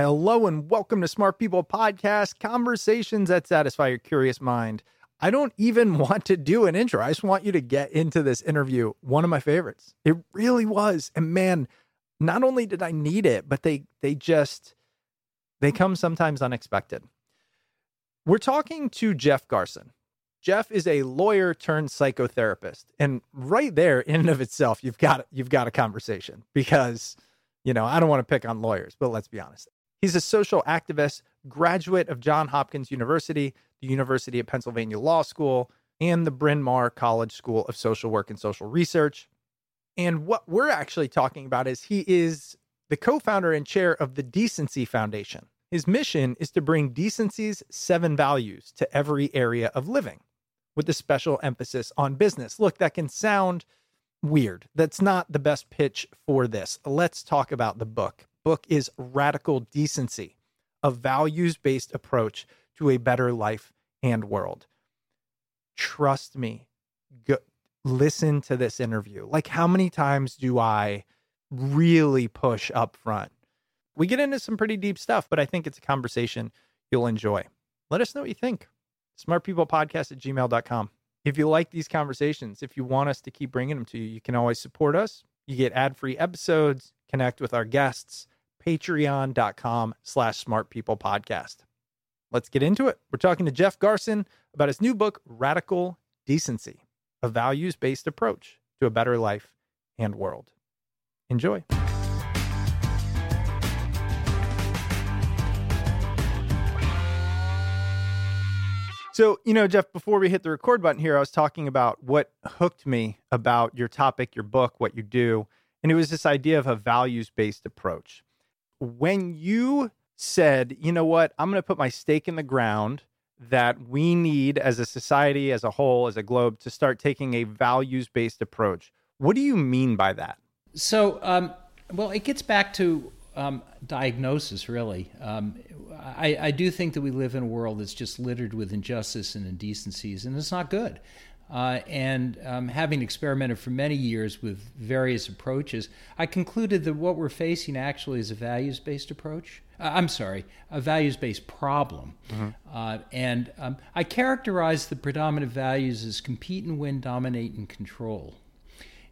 Hello and welcome to Smart People Podcast, conversations that satisfy your curious mind. I don't even want to do an intro. I just want you to get into this interview. One of my favorites. It really was. And man, not only did I need it, but they they just they come sometimes unexpected. We're talking to Jeff Garson. Jeff is a lawyer turned psychotherapist. And right there in and of itself, you've got you've got a conversation because you know, I don't want to pick on lawyers, but let's be honest. He's a social activist, graduate of Johns Hopkins University, the University of Pennsylvania Law School, and the Bryn Mawr College School of Social Work and Social Research. And what we're actually talking about is he is the co founder and chair of the Decency Foundation. His mission is to bring decency's seven values to every area of living, with a special emphasis on business. Look, that can sound weird. That's not the best pitch for this. Let's talk about the book book is Radical Decency, a values based approach to a better life and world. Trust me, go, listen to this interview. Like, how many times do I really push up front? We get into some pretty deep stuff, but I think it's a conversation you'll enjoy. Let us know what you think. Smartpeoplepodcast at gmail.com. If you like these conversations, if you want us to keep bringing them to you, you can always support us. You get ad free episodes, connect with our guests, patreon.com slash smart people podcast. Let's get into it. We're talking to Jeff Garson about his new book, Radical Decency, a values based approach to a better life and world. Enjoy. So, you know, Jeff, before we hit the record button here, I was talking about what hooked me about your topic, your book, what you do. And it was this idea of a values based approach when you said, you know what, I'm going to put my stake in the ground that we need as a society, as a whole, as a globe, to start taking a values based approach. What do you mean by that? So, um, well, it gets back to um, diagnosis, really. Um, I, I, do think that we live in a world that's just littered with injustice and indecencies, and it's not good. Uh, and um, having experimented for many years with various approaches, I concluded that what we're facing actually is a values based approach. Uh, I'm sorry, a values based problem. Mm-hmm. Uh, and um, I characterize the predominant values as compete and win, dominate, and control.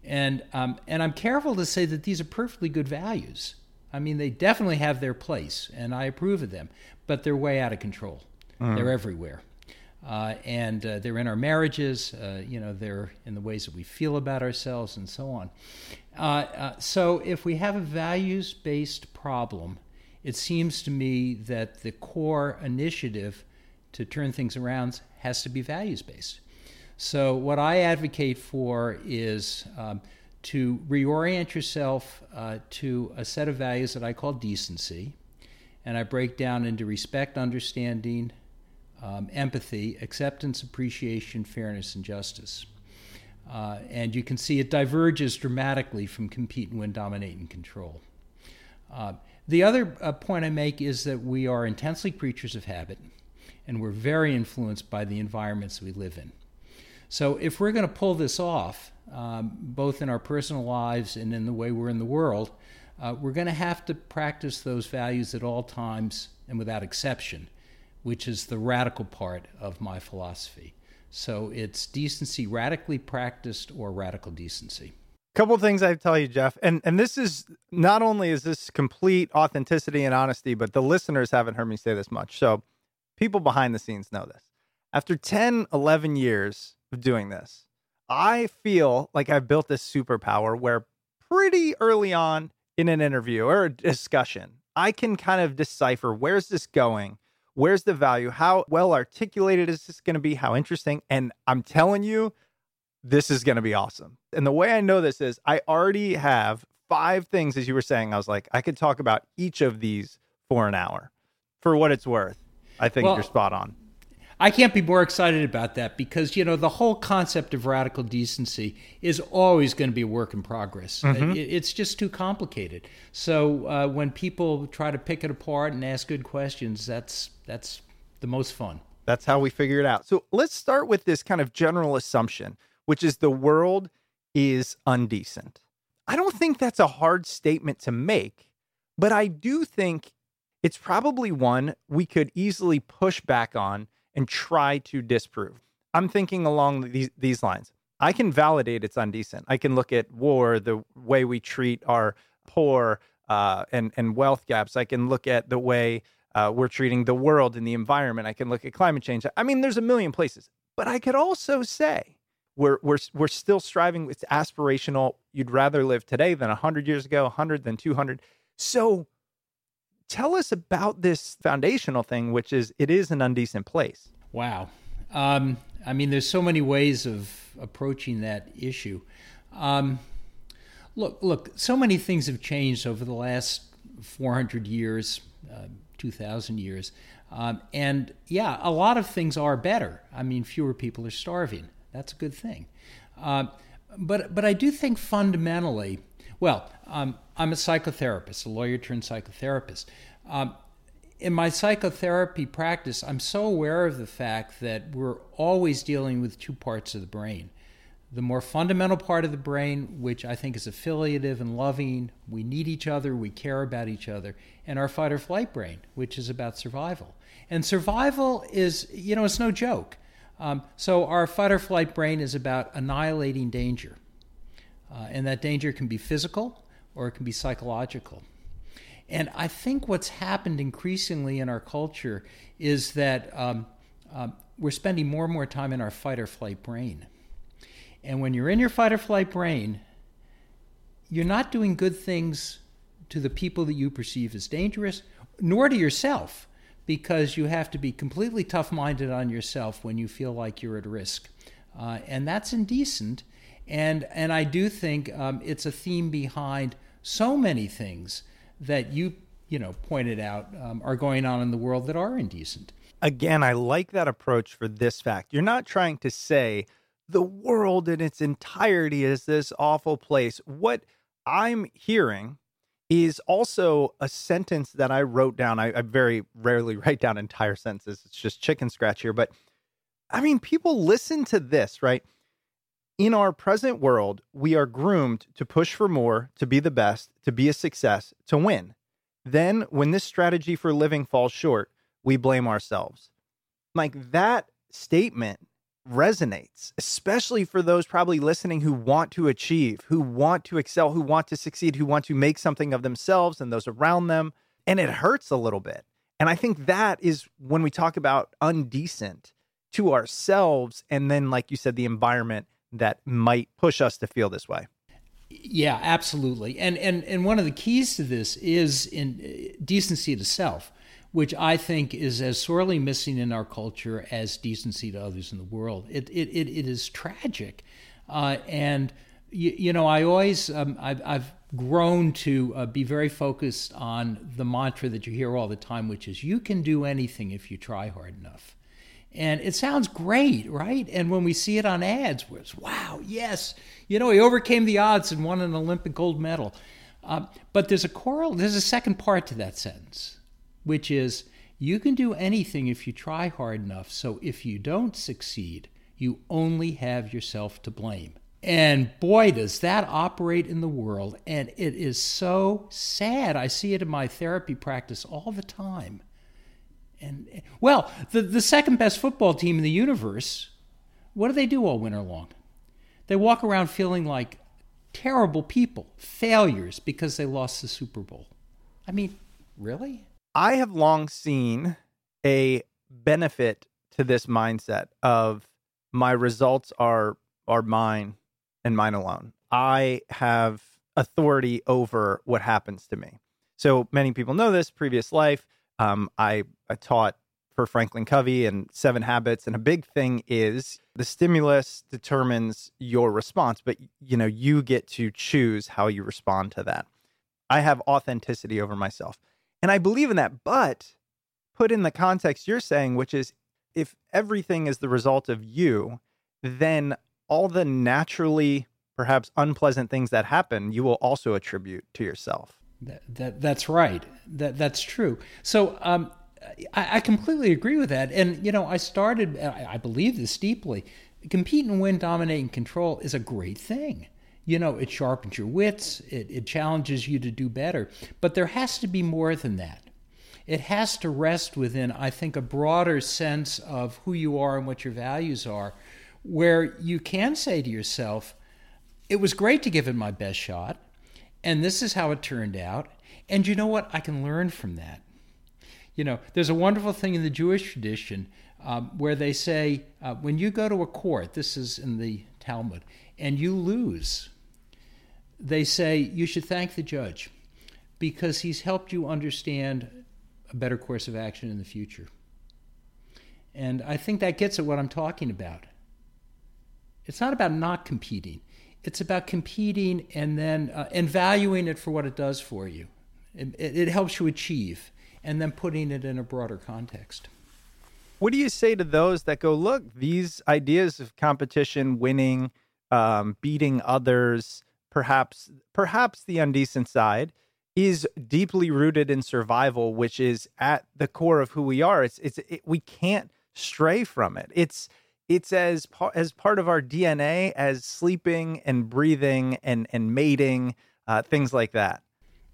And, um, and I'm careful to say that these are perfectly good values. I mean, they definitely have their place, and I approve of them, but they're way out of control. Mm-hmm. They're everywhere. Uh, and uh, they're in our marriages, uh, you know, they're in the ways that we feel about ourselves and so on. Uh, uh, so if we have a values based problem, it seems to me that the core initiative to turn things around has to be values based. So what I advocate for is um, to reorient yourself uh, to a set of values that I call decency. And I break down into respect, understanding, um, empathy, acceptance, appreciation, fairness, and justice. Uh, and you can see it diverges dramatically from compete and win, dominate, and control. Uh, the other uh, point I make is that we are intensely creatures of habit, and we're very influenced by the environments we live in. So, if we're going to pull this off, um, both in our personal lives and in the way we're in the world, uh, we're going to have to practice those values at all times and without exception which is the radical part of my philosophy. So it's decency radically practiced or radical decency. Couple things I tell you, Jeff, and and this is not only is this complete authenticity and honesty, but the listeners haven't heard me say this much. So people behind the scenes know this. After 10, 11 years of doing this, I feel like I've built this superpower where pretty early on in an interview or a discussion, I can kind of decipher where's this going? Where's the value? How well articulated is this going to be? How interesting? And I'm telling you, this is going to be awesome. And the way I know this is I already have five things, as you were saying. I was like, I could talk about each of these for an hour. For what it's worth, I think Well, you're spot on. I can't be more excited about that because you know the whole concept of radical decency is always going to be a work in progress. It- it's just too complicated. So uh, when people try to pick it apart and ask good questions, that's that's the most fun. That's how we figure it out. So let's start with this kind of general assumption, which is the world is undecent. I don't think that's a hard statement to make, but I do think it's probably one we could easily push back on and try to disprove. I'm thinking along these, these lines. I can validate it's undecent. I can look at war, the way we treat our poor uh, and, and wealth gaps. I can look at the way uh, we're treating the world and the environment. I can look at climate change. I mean, there's a million places. But I could also say we're, we're, we're still striving. It's aspirational. You'd rather live today than 100 years ago, 100 than 200. So tell us about this foundational thing, which is it is an undecent place. Wow. Um, I mean, there's so many ways of approaching that issue. Um, look, look, so many things have changed over the last 400 years, uh, 2,000 years. Um, and yeah, a lot of things are better. I mean, fewer people are starving. That's a good thing. Um, but, but I do think fundamentally, well, um, I'm a psychotherapist, a lawyer turned psychotherapist. Um, in my psychotherapy practice, I'm so aware of the fact that we're always dealing with two parts of the brain. The more fundamental part of the brain, which I think is affiliative and loving, we need each other, we care about each other, and our fight or flight brain, which is about survival. And survival is, you know, it's no joke. Um, so our fight or flight brain is about annihilating danger. Uh, and that danger can be physical or it can be psychological. And I think what's happened increasingly in our culture is that um, um, we're spending more and more time in our fight or flight brain. And when you're in your fight or flight brain, you're not doing good things to the people that you perceive as dangerous, nor to yourself, because you have to be completely tough minded on yourself when you feel like you're at risk. Uh, and that's indecent. And, and I do think um, it's a theme behind so many things that you, you know, pointed out um, are going on in the world that are indecent. Again, I like that approach for this fact. You're not trying to say the world in its entirety is this awful place. What I'm hearing is also a sentence that I wrote down. I, I very rarely write down entire sentences, it's just chicken scratch here. But I mean, people listen to this, right? In our present world, we are groomed to push for more, to be the best, to be a success, to win. Then, when this strategy for living falls short, we blame ourselves. Like that statement resonates, especially for those probably listening who want to achieve, who want to excel, who want to succeed, who want to make something of themselves and those around them. And it hurts a little bit. And I think that is when we talk about undecent to ourselves, and then, like you said, the environment that might push us to feel this way. Yeah, absolutely. And and and one of the keys to this is in uh, decency to self, which I think is as sorely missing in our culture as decency to others in the world. It it it, it is tragic, uh, and you, you know I always um, I've, I've grown to uh, be very focused on the mantra that you hear all the time, which is you can do anything if you try hard enough. And it sounds great, right? And when we see it on ads, it's, wow, yes, you know, he overcame the odds and won an Olympic gold medal. Um, but there's a choral, there's a second part to that sentence, which is you can do anything if you try hard enough. So if you don't succeed, you only have yourself to blame. And boy, does that operate in the world. And it is so sad. I see it in my therapy practice all the time. And well, the, the second best football team in the universe, what do they do all winter long? They walk around feeling like terrible people, failures because they lost the Super Bowl. I mean, really? I have long seen a benefit to this mindset of my results are are mine and mine alone. I have authority over what happens to me. So many people know this. Previous life, um, I, I taught for Franklin Covey and Seven Habits, and a big thing is the stimulus determines your response, but you know you get to choose how you respond to that. I have authenticity over myself, and I believe in that. But put in the context you're saying, which is if everything is the result of you, then all the naturally perhaps unpleasant things that happen, you will also attribute to yourself. That, that that's right. That that's true. So um, I, I, completely agree with that. And you know, I started. I, I believe this deeply. Compete and win, dominate and control is a great thing. You know, it sharpens your wits. It, it challenges you to do better. But there has to be more than that. It has to rest within, I think, a broader sense of who you are and what your values are, where you can say to yourself, it was great to give it my best shot, and this is how it turned out. And you know what? I can learn from that. You know, there's a wonderful thing in the Jewish tradition um, where they say uh, when you go to a court, this is in the Talmud, and you lose, they say you should thank the judge because he's helped you understand a better course of action in the future. And I think that gets at what I'm talking about. It's not about not competing it's about competing and then uh, and valuing it for what it does for you. It, it, helps you achieve, and then putting it in a broader context. What do you say to those that go, look, these ideas of competition, winning, um, beating others, perhaps perhaps the undecent side is deeply rooted in survival, which is at the core of who we are. It's it's it, we can't stray from it. It's it's as as part of our DNA as sleeping and breathing and and mating, uh, things like that.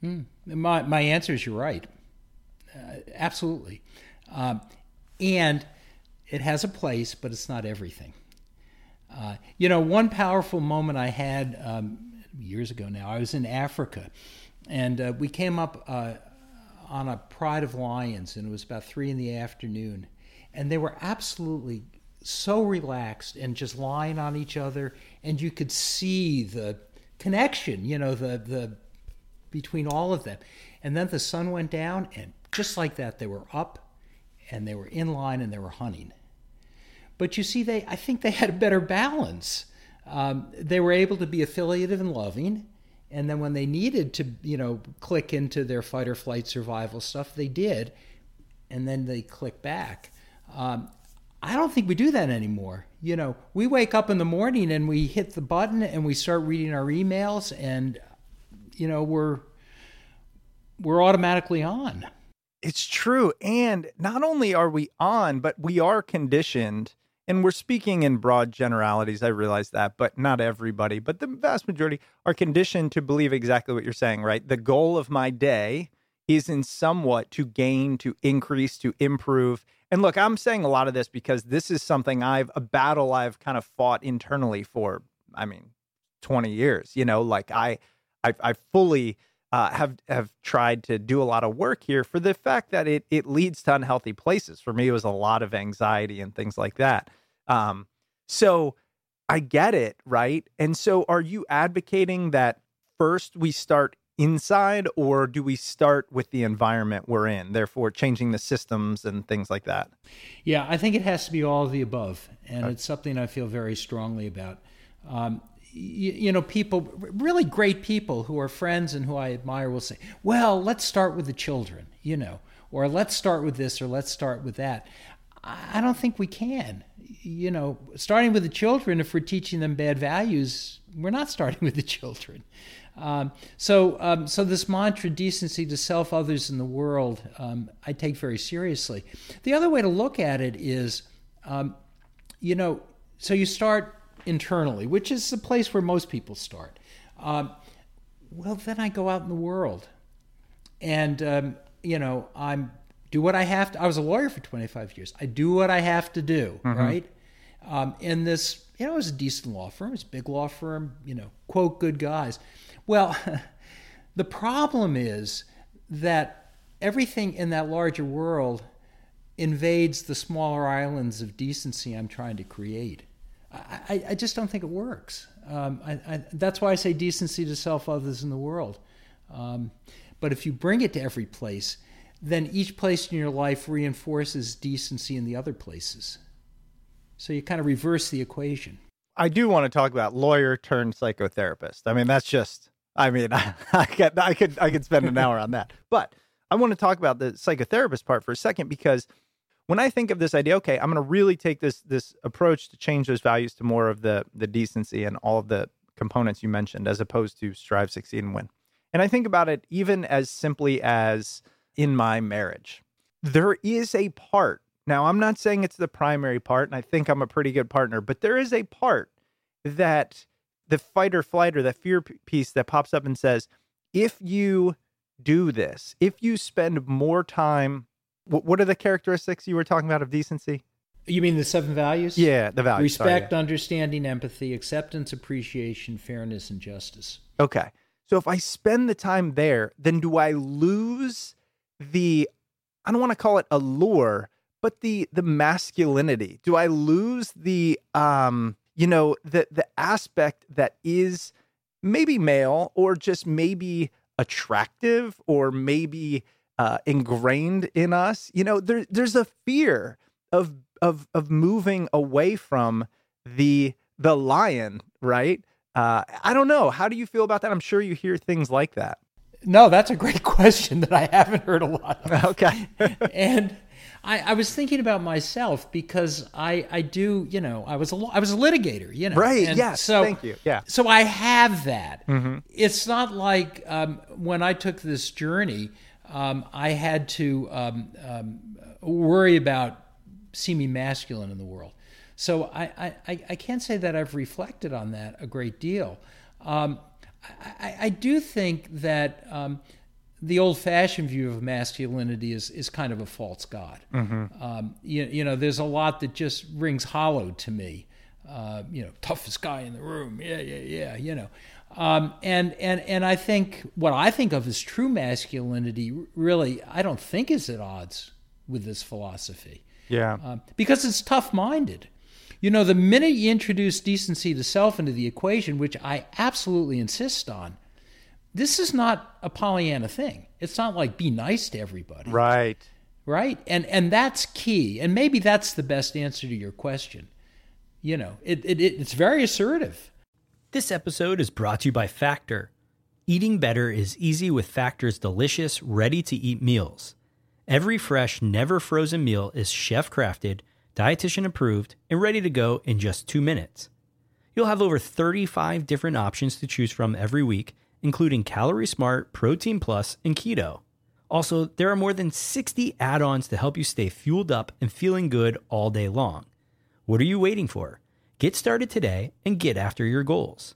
Mm. My my answer is you're right, uh, absolutely, um, and it has a place, but it's not everything. Uh, you know, one powerful moment I had um, years ago now. I was in Africa, and uh, we came up uh, on a pride of lions, and it was about three in the afternoon, and they were absolutely so relaxed and just lying on each other, and you could see the connection, you know, the the between all of them. And then the sun went down, and just like that, they were up, and they were in line, and they were hunting. But you see, they I think they had a better balance. Um, they were able to be affiliative and loving, and then when they needed to, you know, click into their fight or flight survival stuff, they did, and then they click back. Um, I don't think we do that anymore. You know, we wake up in the morning and we hit the button and we start reading our emails and you know, we're we're automatically on. It's true. And not only are we on, but we are conditioned and we're speaking in broad generalities. I realize that, but not everybody, but the vast majority are conditioned to believe exactly what you're saying, right? The goal of my day is in somewhat to gain, to increase, to improve. And look, I'm saying a lot of this because this is something I've a battle I've kind of fought internally for, I mean, 20 years. You know, like I, I, I fully uh, have have tried to do a lot of work here for the fact that it it leads to unhealthy places. For me, it was a lot of anxiety and things like that. Um, so I get it, right? And so, are you advocating that first we start inside or do we start with the environment we're in therefore changing the systems and things like that? Yeah i think it has to be all of the above and okay. it's something i feel very strongly about. Um, you, you, know people really great people who are friends and who i admire will say well let's start with the children you know or let's start with this or let's start with that. I don't think we can you know starting with the children if we're teaching them bad values we're not starting with the children um, so, um, so this mantra, decency to self, others, in the world, um, I take very seriously. The other way to look at it is, um, you know, so you start internally, which is the place where most people start. Um, well, then I go out in the world, and um, you know, I'm do what I have to. I was a lawyer for 25 years. I do what I have to do, mm-hmm. right? in this, you know, it was a decent law firm. It's a big law firm. You know, quote good guys. Well, the problem is that everything in that larger world invades the smaller islands of decency I'm trying to create. I, I, just don't think it works. Um, I, I, that's why I say decency to self, others, in the world. Um, but if you bring it to every place, then each place in your life reinforces decency in the other places. So you kind of reverse the equation. I do want to talk about lawyer turned psychotherapist. I mean, that's just. I mean, I, I could I could I could spend an hour on that, but I want to talk about the psychotherapist part for a second because when I think of this idea, okay, I'm going to really take this this approach to change those values to more of the the decency and all of the components you mentioned, as opposed to strive, succeed, and win. And I think about it even as simply as in my marriage, there is a part. Now, I'm not saying it's the primary part, and I think I'm a pretty good partner, but there is a part that the fight or flight or the fear piece that pops up and says, if you do this, if you spend more time, what, what are the characteristics you were talking about of decency? You mean the seven values? Yeah, the values. Respect, sorry, yeah. understanding, empathy, acceptance, appreciation, fairness, and justice. Okay. So if I spend the time there, then do I lose the I don't want to call it allure, but the the masculinity? Do I lose the um you know the the aspect that is maybe male or just maybe attractive or maybe uh, ingrained in us. You know, there, there's a fear of of of moving away from the the lion, right? Uh, I don't know. How do you feel about that? I'm sure you hear things like that. No, that's a great question that I haven't heard a lot of. Okay. and I, I, was thinking about myself because I, I do, you know, I was a, I was a litigator, you know. Right. And yes. So, thank you. Yeah. So I have that. Mm-hmm. It's not like um, when I took this journey, um, I had to um, um worry about seeming masculine in the world. So I, I, I can't say that I've reflected on that a great deal. Um, I, I, do think that um, the old-fashioned view of masculinity is is kind of a false god. Mm-hmm. Um, you, you, know, there's a lot that just rings hollow to me. Uh, you know, toughest guy in the room. Yeah, yeah, yeah. You know, um, and and and I think what I think of as true masculinity, really, I don't think is at odds with this philosophy. Yeah, um, because it's tough-minded. You know, the minute you introduce decency to self into the equation, which I absolutely insist on, this is not a Pollyanna thing. It's not like be nice to everybody. Right. Right? And and that's key. And maybe that's the best answer to your question. You know, it, it, it it's very assertive. This episode is brought to you by Factor. Eating better is easy with Factor's delicious, ready to eat meals. Every fresh, never frozen meal is chef crafted, dietitian approved, and ready to go in just two minutes. You'll have over 35 different options to choose from every week including Calorie Smart, Protein Plus, and Keto. Also, there are more than 60 add ons to help you stay fueled up and feeling good all day long. What are you waiting for? Get started today and get after your goals.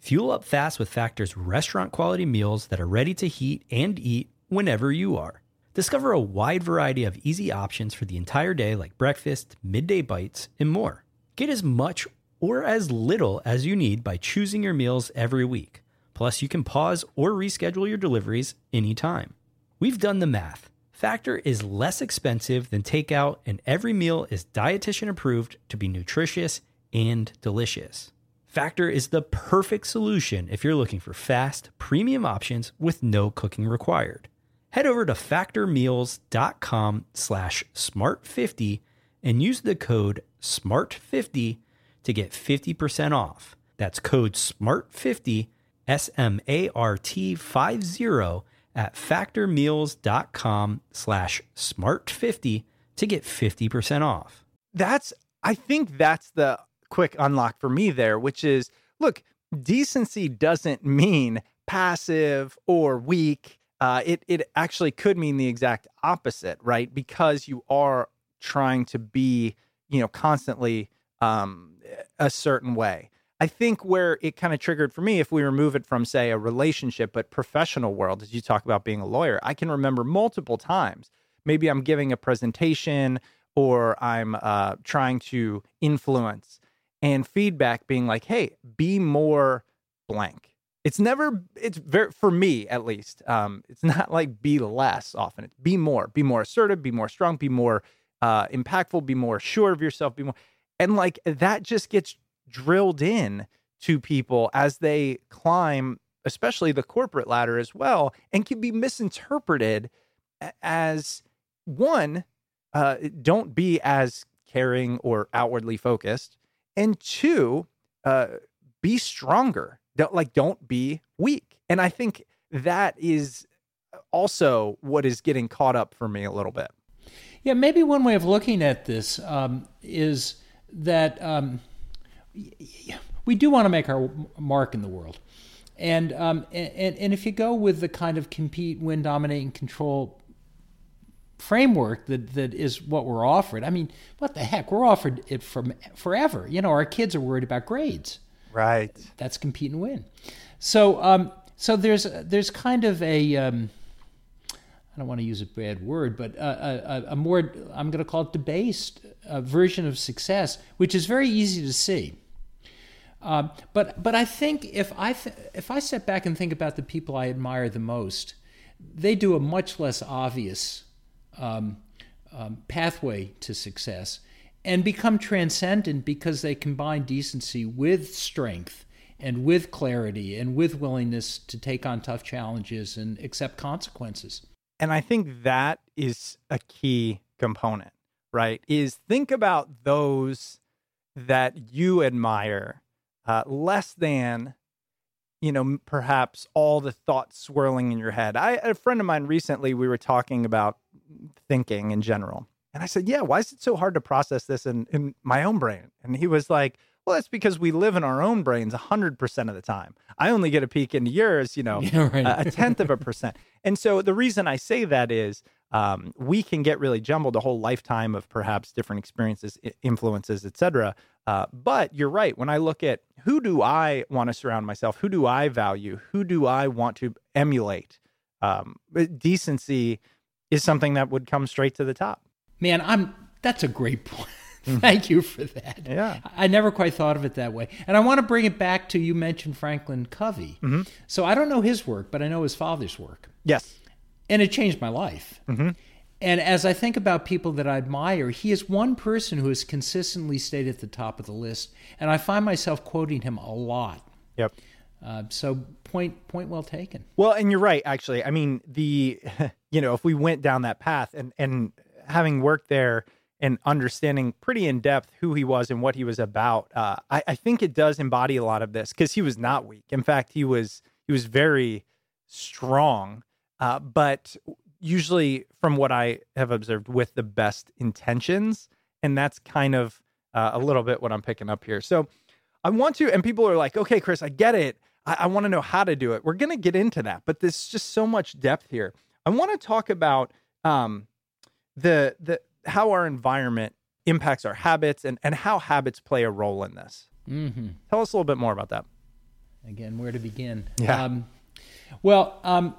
Fuel up fast with Factor's restaurant quality meals that are ready to heat and eat whenever you are. Discover a wide variety of easy options for the entire day, like breakfast, midday bites, and more. Get as much or as little as you need by choosing your meals every week. Plus, you can pause or reschedule your deliveries anytime. We've done the math. Factor is less expensive than takeout, and every meal is dietitian approved to be nutritious and delicious. Factor is the perfect solution if you're looking for fast, premium options with no cooking required. Head over to factormeals.com slash smart50 and use the code SMART50 to get 50% off. That's code SMART50 S M A R T 50 at factormeals.com slash smart50 to get 50% off. That's, I think that's the quick unlock for me there, which is look, decency doesn't mean passive or weak. Uh, it, it actually could mean the exact opposite, right? Because you are trying to be, you know, constantly um, a certain way. I think where it kind of triggered for me, if we remove it from, say, a relationship, but professional world, as you talk about being a lawyer, I can remember multiple times. Maybe I'm giving a presentation or I'm uh, trying to influence and feedback being like, hey, be more blank. It's never, it's very, for me at least, um, it's not like be less often. It's be more, be more assertive, be more strong, be more uh, impactful, be more sure of yourself, be more. And like that just gets drilled in to people as they climb, especially the corporate ladder as well, and can be misinterpreted as one, uh, don't be as caring or outwardly focused, and two, uh, be stronger. Don't, like, don't be weak. And I think that is also what is getting caught up for me a little bit. Yeah, maybe one way of looking at this um, is that um, we do want to make our mark in the world. And, um, and, and if you go with the kind of compete, win, dominate, and control framework that, that is what we're offered, I mean, what the heck? We're offered it from forever. You know, our kids are worried about grades. Right. That's compete and win. So, um, so there's there's kind of a um, I don't want to use a bad word, but a, a, a more, I'm going to call it debased uh, version of success, which is very easy to see. Um, but, but I think if I, th- if I step back and think about the people I admire the most, they do a much less obvious um, um, pathway to success and become transcendent because they combine decency with strength and with clarity and with willingness to take on tough challenges and accept consequences. And I think that is a key component, right? Is think about those that you admire uh, less than, you know, perhaps all the thoughts swirling in your head. I, a friend of mine recently, we were talking about thinking in general. And I said, Yeah, why is it so hard to process this in, in my own brain? And he was like, well, that's because we live in our own brains 100% of the time. I only get a peek into yours, you know, yeah, right. a, a, tenth of a percent. And so the reason I say that is um, we can get really jumbled a whole lifetime of perhaps different experiences, influences, etc. Uh, but you're right. When I look at who do I want to surround myself, who do I value, who do I want to emulate, um, decency is something that would come straight to the top. Man, I'm. That's a great point. Thank you for that. Yeah. I never quite thought of it that way. And I want to bring it back to you mentioned Franklin Covey. Mm-hmm. So I don't know his work, but I know his father's work. Yes. And it changed my life. Mm-hmm. And as I think about people that I admire, he is one person who has consistently stayed at the top of the list. And I find myself quoting him a lot. Yep. Uh, so point point well taken. Well, and you're right. Actually, I mean the, you know, if we went down that path and and having worked there, and understanding pretty in depth who he was and what he was about, uh, I, I, think it does embody a lot of this because he was not weak. In fact, he was he was very strong, uh, but usually, from what I have observed, with the best intentions, and that's kind of uh, a little bit what I'm picking up here. So I want to, and people are like, "Okay, Chris, I get it. I, I want to know how to do it." We're going to get into that, but there's just so much depth here. I want to talk about um, the the how our environment impacts our habits and, and how habits play a role in this. Mm-hmm. Tell us a little bit more about that. Again, where to begin? Yeah. Um, well, um,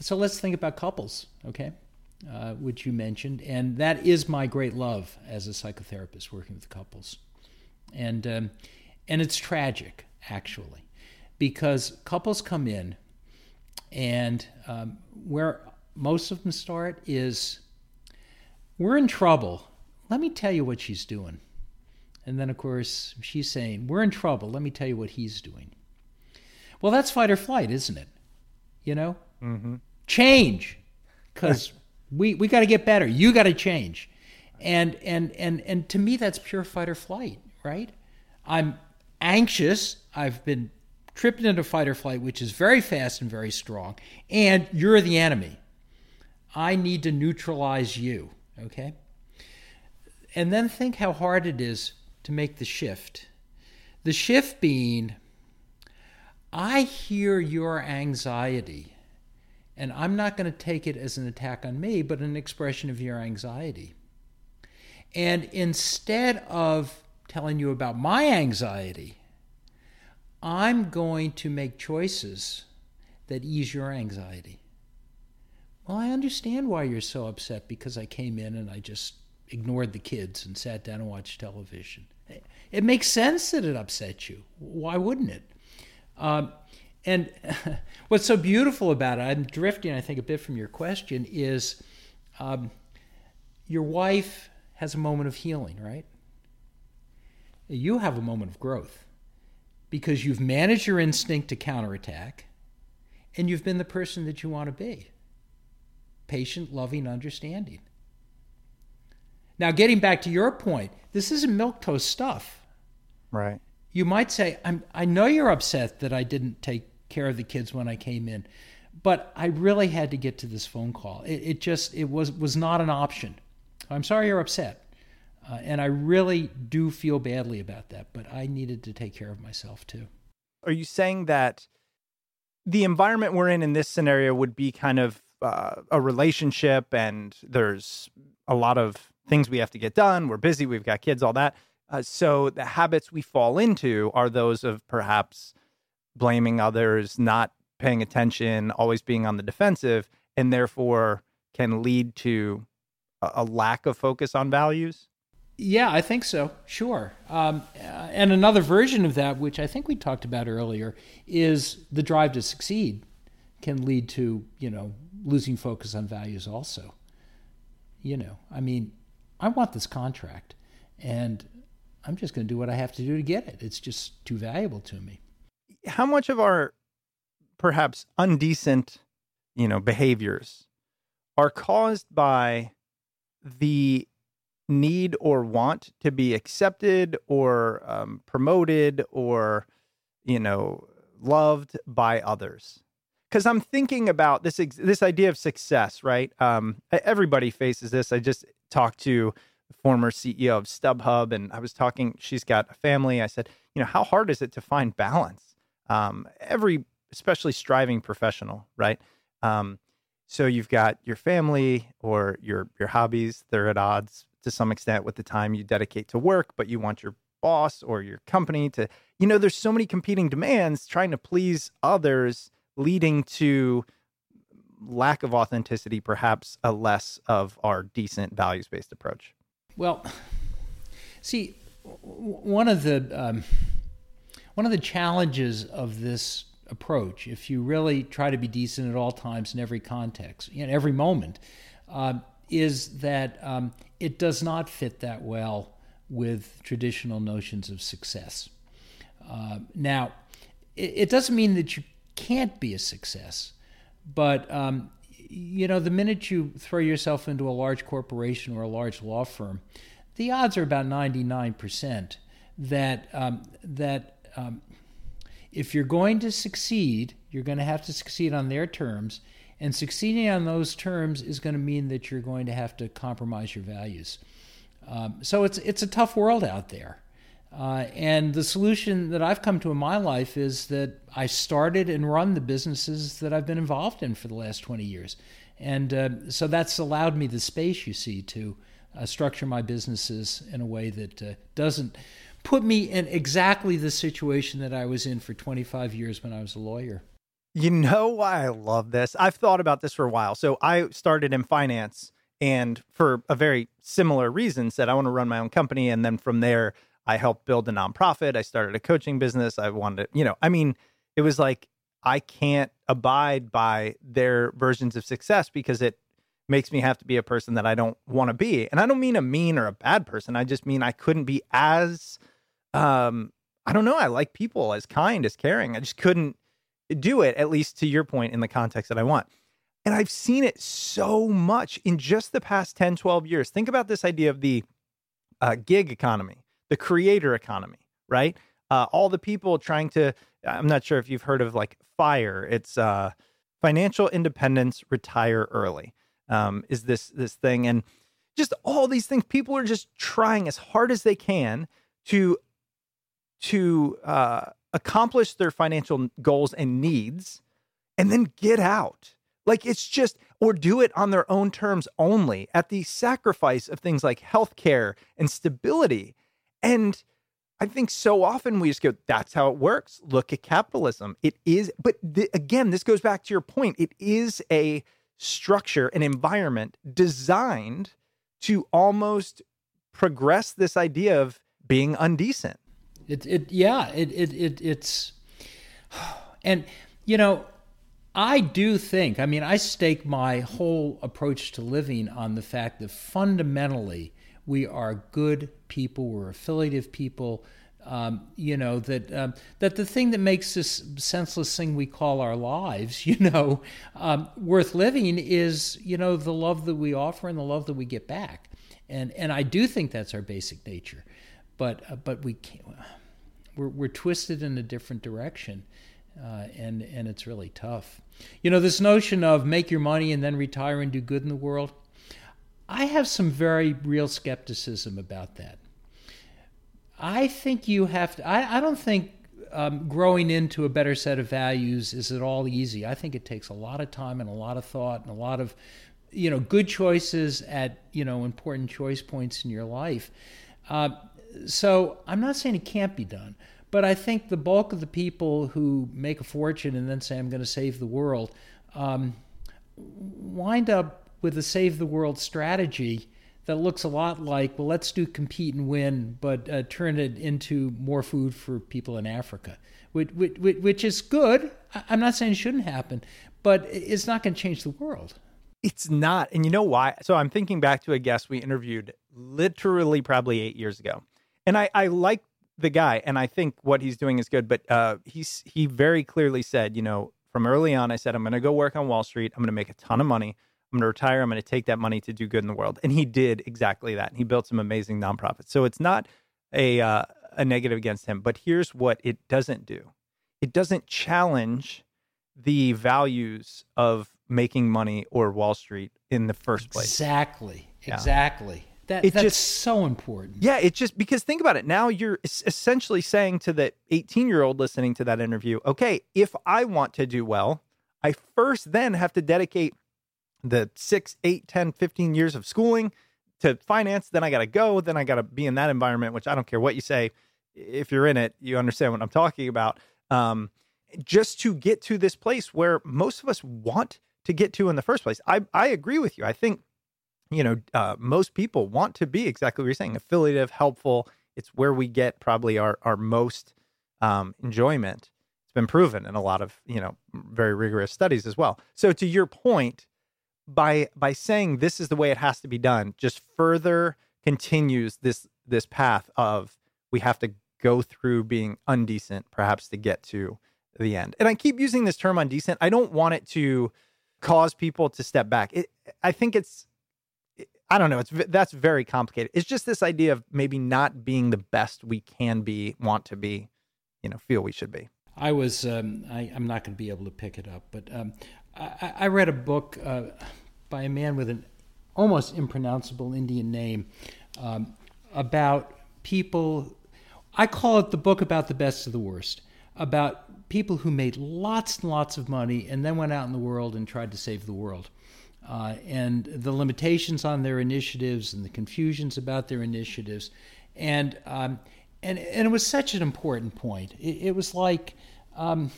so let's think about couples, okay? Uh, which you mentioned, and that is my great love as a psychotherapist working with couples, and um, and it's tragic actually, because couples come in, and um, where most of them start is we're in trouble. Let me tell you what she's doing. And then, of course, she's saying, We're in trouble. Let me tell you what he's doing. Well, that's fight or flight, isn't it? You know? Mm-hmm. Change. Because we, we got to get better. You got to change. And, and, and, and to me, that's pure fight or flight, right? I'm anxious. I've been tripped into fight or flight, which is very fast and very strong. And you're the enemy. I need to neutralize you. Okay? And then think how hard it is to make the shift. The shift being, I hear your anxiety, and I'm not going to take it as an attack on me, but an expression of your anxiety. And instead of telling you about my anxiety, I'm going to make choices that ease your anxiety. Well, I understand why you're so upset because I came in and I just ignored the kids and sat down and watched television. It makes sense that it upset you. Why wouldn't it? Um, and what's so beautiful about it, I'm drifting, I think, a bit from your question, is um, your wife has a moment of healing, right? You have a moment of growth because you've managed your instinct to counterattack and you've been the person that you want to be patient, loving, understanding. Now, getting back to your point, this isn't milquetoast stuff. Right. You might say, I'm, I know you're upset that I didn't take care of the kids when I came in, but I really had to get to this phone call. It, it just it was was not an option. I'm sorry you're upset, uh, and I really do feel badly about that. But I needed to take care of myself too. Are you saying that the environment we're in in this scenario would be kind of uh, a relationship, and there's a lot of things we have to get done. We're busy. We've got kids. All that. Uh, so the habits we fall into are those of perhaps blaming others, not paying attention, always being on the defensive, and therefore can lead to a, lack of focus on values? Yeah, I think so. Sure. Um, and another version of that, which I think we talked about earlier, is the drive to succeed can lead to you know losing focus on values. Also, you know, I mean, I want this contract, and I'm just going to do what I have to do to get it. It's just too valuable to me. How much of our perhaps undecent, you know, behaviors are caused by the need or want to be accepted or um, promoted or, you know, loved by others. Because I'm thinking about this this idea of success, right? Um, everybody faces this. I just talked to the former CEO of StubHub, and I was talking. She's got a family. I said, you know, how hard is it to find balance? Um, every especially striving professional, right? Um, so you've got your family or your your hobbies; they're at odds to some extent with the time you dedicate to work, but you want your boss or your company to, you know, there's so many competing demands trying to please others, leading to lack of authenticity, perhaps a less of our decent values based approach. Well, see, one of the um, one of the challenges of this approach, if you really try to be decent at all times in every context, in every moment, uh, is that um, it does not fit that well with traditional notions of success. Uh, now, it, it, doesn't mean that you can't be a success, but um, you know, the minute you throw yourself into a large corporation or a large law firm, the odds are about 99% that um, that um, if you're going to succeed, you're going to have to succeed on their terms. And succeeding on those terms is going to mean that you're going to have to compromise your values. Um, so it's it's a tough world out there. Uh, and the solution that I've come to in my life is that I started and run the businesses that I've been involved in for the last 20 years. And uh, so that's allowed me the space, you see, to uh, structure my businesses in a way that uh, doesn't put me in exactly the situation that I was in for 25 years when I was a lawyer. You know why I love this? I've thought about this for a while. So I started in finance and for a very similar reason said I want to run my own company and then from there I helped build a nonprofit. I started a coaching business. I wanted, to, you know, I mean, it was like I can't abide by their versions of success because it makes me have to be a person that I don't want to be. And I don't mean a mean or a bad person. I just mean I couldn't be as um, I don't know. I like people as kind, as caring. I just couldn't do it, at least to your point, in the context that I want. And I've seen it so much in just the past 10, 12 years. Think about this idea of the uh, gig economy, the creator economy, right? Uh, all the people trying to, I'm not sure if you've heard of like FIRE. It's uh, financial independence, retire early, um, is this this thing. And just all these things, people are just trying as hard as they can to to uh, accomplish their financial goals and needs and then get out. Like it's just, or do it on their own terms only at the sacrifice of things like healthcare and stability. And I think so often we just go, that's how it works. Look at capitalism. It is, but th- again, this goes back to your point. It is a structure, an environment designed to almost progress this idea of being undecent. It, it, yeah, it, it, it, it's, and you know, I do think, I mean, I stake my whole approach to living on the fact that fundamentally we are good people, we're affiliative people. Um, you know that um, that the thing that makes this senseless thing we call our lives, you know, um, worth living is you know the love that we offer and the love that we get back, and and I do think that's our basic nature, but uh, but we can't, we're we're twisted in a different direction, uh, and and it's really tough. You know, this notion of make your money and then retire and do good in the world. I have some very real skepticism about that. I think you have to, I, I don't think um, growing into a better set of values is at all easy. I think it takes a lot of time and a lot of thought and a lot of, you know, good choices at, you know, important choice points in your life. Uh, so I'm not saying it can't be done, but I think the bulk of the people who make a fortune and then say, I'm going to save the world, um, wind up with a save the world strategy that looks a lot like, well, let's do compete and win, but uh, turn it into more food for people in Africa, which, which, which is good. I'm not saying it shouldn't happen, but it's not going to change the world. It's not. And you know why? So I'm thinking back to a guest we interviewed literally probably eight years ago. And I, I like the guy and I think what he's doing is good, but uh, he's he very clearly said, you know, from early on, I said, I'm going to go work on Wall Street. I'm going to make a ton of money. I'm going to retire. I'm going to take that money to do good in the world. And he did exactly that. He built some amazing nonprofits. So it's not a uh, a negative against him, but here's what it doesn't do. It doesn't challenge the values of making money or Wall Street in the first place. Exactly. Exactly. That, it that's just, so important. Yeah, it's just because think about it. Now you're essentially saying to the 18 year old listening to that interview, okay, if I want to do well, I first then have to dedicate the six, eight, 10, 15 years of schooling to finance. Then I got to go. Then I got to be in that environment, which I don't care what you say. If you're in it, you understand what I'm talking about. Um, just to get to this place where most of us want to get to in the first place. I, I agree with you. I think, you know, uh, most people want to be exactly what you're saying affiliative, helpful. It's where we get probably our, our most um, enjoyment. It's been proven in a lot of, you know, very rigorous studies as well. So to your point, by by saying this is the way it has to be done just further continues this this path of we have to go through being undecent perhaps to get to the end and i keep using this term undecent i don't want it to cause people to step back it, i think it's i don't know it's that's very complicated it's just this idea of maybe not being the best we can be want to be you know feel we should be I was, um, I, am not going to be able to pick it up, but um, I, I, read a book uh, by a man with an almost impronounceable Indian name um, about people. I call it the book about the best of the worst, about people who made lots and lots of money and then went out in the world and tried to save the world. Uh, and the limitations on their initiatives and the confusions about their initiatives. And um, and and it was such an important point. It, it was like, um,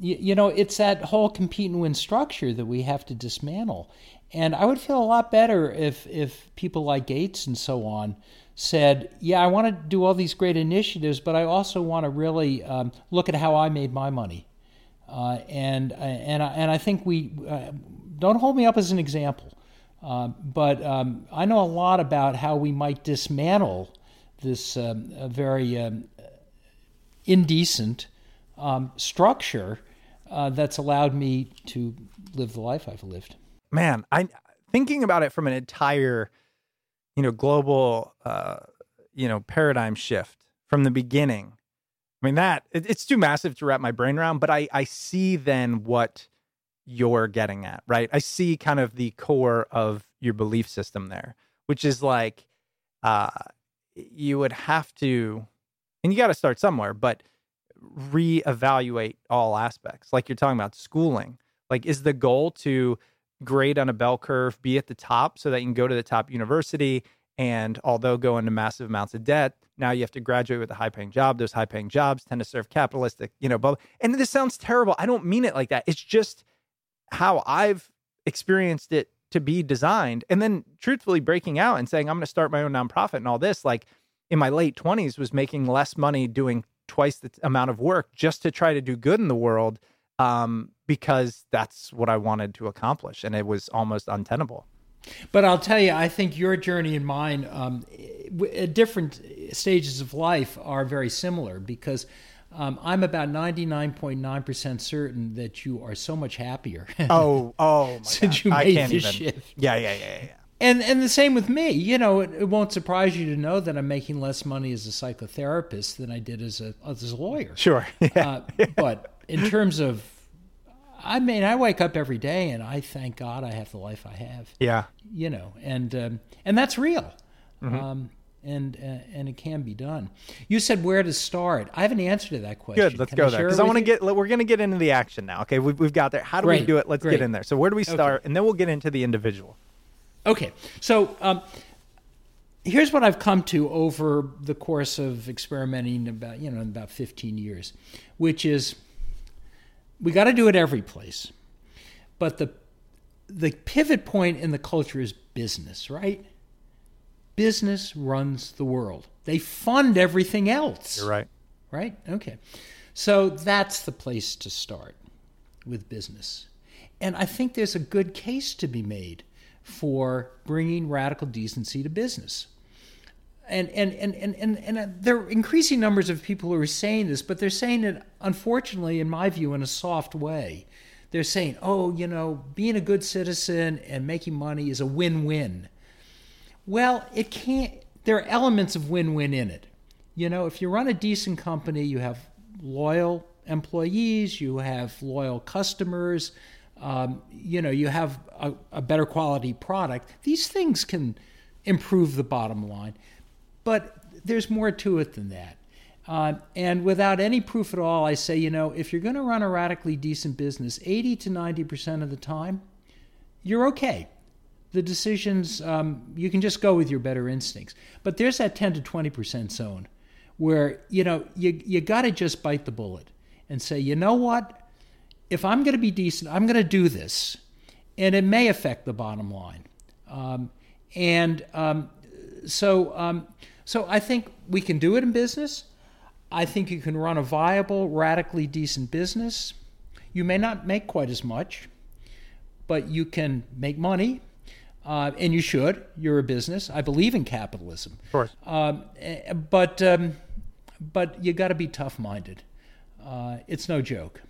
you, you, know, it's that whole compete and win structure that we have to dismantle. And I would feel a lot better if if people like Gates and so on said, "Yeah, I want to do all these great initiatives, but I also want to really um, look at how I made my money." Uh, and and I, and I think we uh, don't hold me up as an example, uh, but um, I know a lot about how we might dismantle this um, very um, indecent um, structure uh, that's allowed me to live the life I've lived. Man, I thinking about it from an entire, you know, global, uh, you know, paradigm shift from the beginning. I mean that it, it's too massive to wrap my brain around, but I I see then what you're getting at, right? I see kind of the core of your belief system there, which is like, uh, you would have to, and you got to start somewhere, but reevaluate all aspects. Like you're talking about schooling. Like, is the goal to grade on a bell curve, be at the top so that you can go to the top university? And although go into massive amounts of debt, now you have to graduate with a high paying job. Those high paying jobs tend to serve capitalistic, you know, and this sounds terrible. I don't mean it like that. It's just how I've experienced it to be designed and then truthfully breaking out and saying i'm going to start my own nonprofit and all this like in my late 20s was making less money doing twice the amount of work just to try to do good in the world um, because that's what I wanted to accomplish, and it was almost untenable. But I'll tell you, I think your journey and mine um, at different stages of life are very similar because um, I'm about 99.9% certain that you are so much happier. oh, oh, my since God. you I made can't this even. shift. Yeah, yeah, yeah, yeah. And and the same with me. You know, it, it won't surprise you to know that I'm making less money as a psychotherapist than I did as a as a lawyer. Sure. Yeah. Uh, but in terms of, I mean, I wake up every day and I thank God I have the life I have. yeah. You know, and um, and that's real. Mm-hmm. Um, and uh, and it can be done. You said where to start. I have an answer to that question. Good. Let's Can go I there because I want to get. We're going to get into the action now. Okay, we've, we've got there. How do we do it? Let's great. get in there. So where do we start, and then we'll get into the individual. Okay, so um, here's what I've come to over the course of experimenting about you know in about 15 years, which is we got to do it every place, but the the pivot point in the culture is business, right? Business runs the world. They fund everything else You're right. right? Okay. So that's the place to start with business. And I think there's a good case to be made for bringing radical decency to business. And, and, and, and, and, and uh, there are increasing numbers of people who are saying this, but they're saying it, unfortunately, in my view, in a soft way. They're saying, oh, you know, being a good citizen and making money is a win win. Well, it can't. There are elements of win-win in it. You know, if you run a decent company, you have loyal employees, you have loyal customers, um, you know, you have a, a better quality product. These things can improve the bottom line, but there's more to it than that. Uh, and without any proof at all, I say, you know, if you're going to run a radically decent business, 80 to 90 percent of the time, you're okay the decisions um, you can just go with your better instincts. But there's that 10 to 20 percent zone where you know you, you got to just bite the bullet and say you know what? If i'm going to be decent i'm going to do this. And it may affect the bottom line. Um, and um, so um, so i think we can do it in business. I think you can run a viable radically decent business. You may not make quite as much but you can make money uh, and you should. You're a business. I believe in capitalism. Of course. Um, eh, but um, but you got to be tough minded. Uh, it's no joke.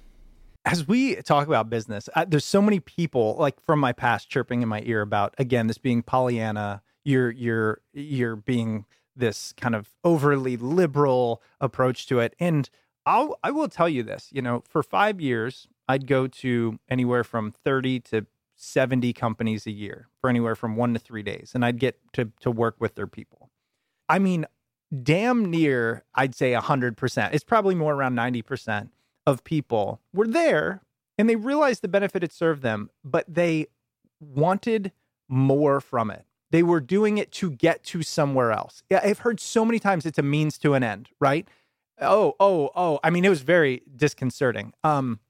As we talk about business, uh, there's so many people like from my past chirping in my ear about again this being Pollyanna. You're you're you're being this kind of overly liberal approach to it, and I'll I will tell you this. You know, for five years, I'd go to anywhere from thirty to 70 companies a year for anywhere from one to three days. And I'd get to, to work with their people. I mean, damn near, I'd say 100%. It's probably more around 90% of people were there and they realized the benefit it served them, but they wanted more from it. They were doing it to get to somewhere else. Yeah, I've heard so many times it's a means to an end, right? Oh, oh, oh. I mean, it was very disconcerting. Um,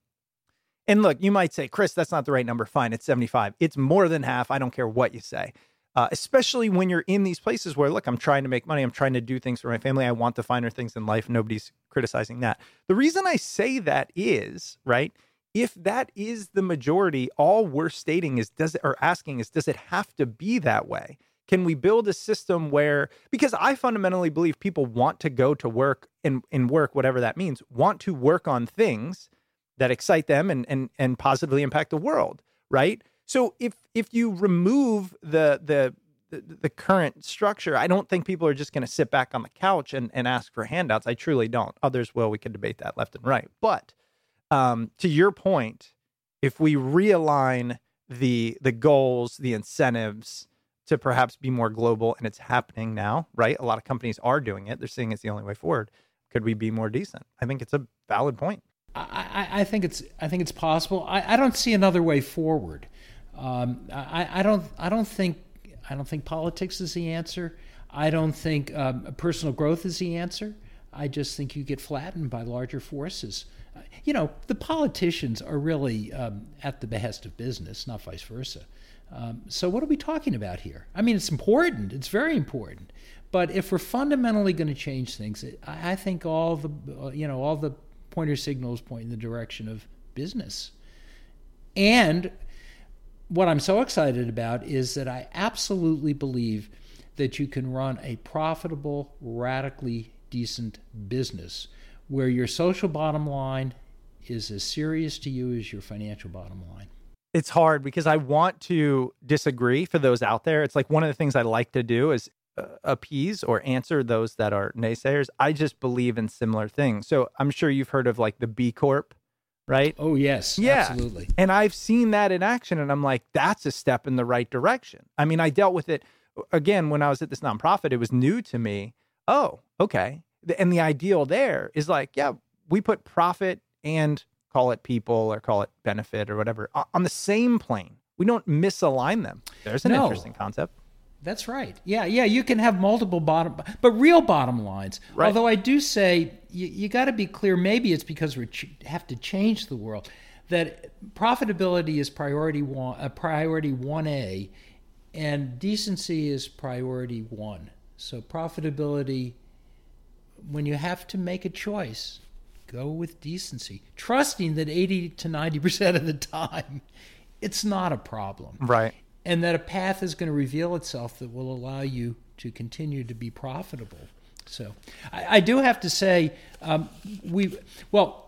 and look, you might say, Chris, that's not the right number. Fine, it's 75. It's more than half. I don't care what you say. Uh, especially when you're in these places where, look, I'm trying to make money. I'm trying to do things for my family. I want the finer things in life. Nobody's criticizing that. The reason I say that is, right, if that is the majority, all we're stating is, does it, or asking is, does it have to be that way? Can we build a system where, because I fundamentally believe people want to go to work and, and work, whatever that means, want to work on things that excite them and and and positively impact the world, right? So if if you remove the the the, current structure, I don't think people are just going to sit back on the couch and, and ask for handouts. I truly don't. Others will. We could debate that left and right. But um, to your point, if we realign the the goals, the incentives to perhaps be more global, and it's happening now, right? A lot of companies are doing it. They're seeing it's the only way forward. Could we be more decent? I think it's a valid point. I, I think it's I think it's possible. I, I don't see another way forward. Um, I, I don't I don't think I don't think politics is the answer. I don't think um, personal growth is the answer. I just think you get flattened by larger forces. You know, the politicians are really um, at the behest of business, not vice versa. Um, so what are we talking about here? I mean, it's important. It's very important. But if we're fundamentally going to change things, I, I think all the uh, you know all the pointer signals point in the direction of business. And what I'm so excited about is that I absolutely believe that you can run a profitable, radically decent business where your social bottom line is as serious to you as your financial bottom line. It's hard because I want to disagree for those out there. It's like one of the things I like to do is appease or answer those that are naysayers. I just believe in similar things. So I'm sure you've heard of like the B Corp, right? Oh, yes. Yeah. Absolutely. And I've seen that in action and I'm like, that's a step in the right direction. I mean, I dealt with it again when I was at this nonprofit, it was new to me. Oh, okay. And the ideal there is like, yeah, we put profit and call it people or call it benefit or whatever on the same plane. We don't misalign them. There's an No. interesting concept. That's right. Yeah, yeah. You can have multiple bottom, but real bottom lines. Right. Although I do say you, you got to be clear. Maybe it's because we ch- have to change the world. That profitability is priority one, uh, priority one A, and decency is priority one. So profitability, when you have to make a choice, go with decency, trusting that eighty to ninety percent of the time, it's not a problem Right. And that a path is going to reveal itself that will allow you to continue to be profitable. So, I, I do have to say, um, we well,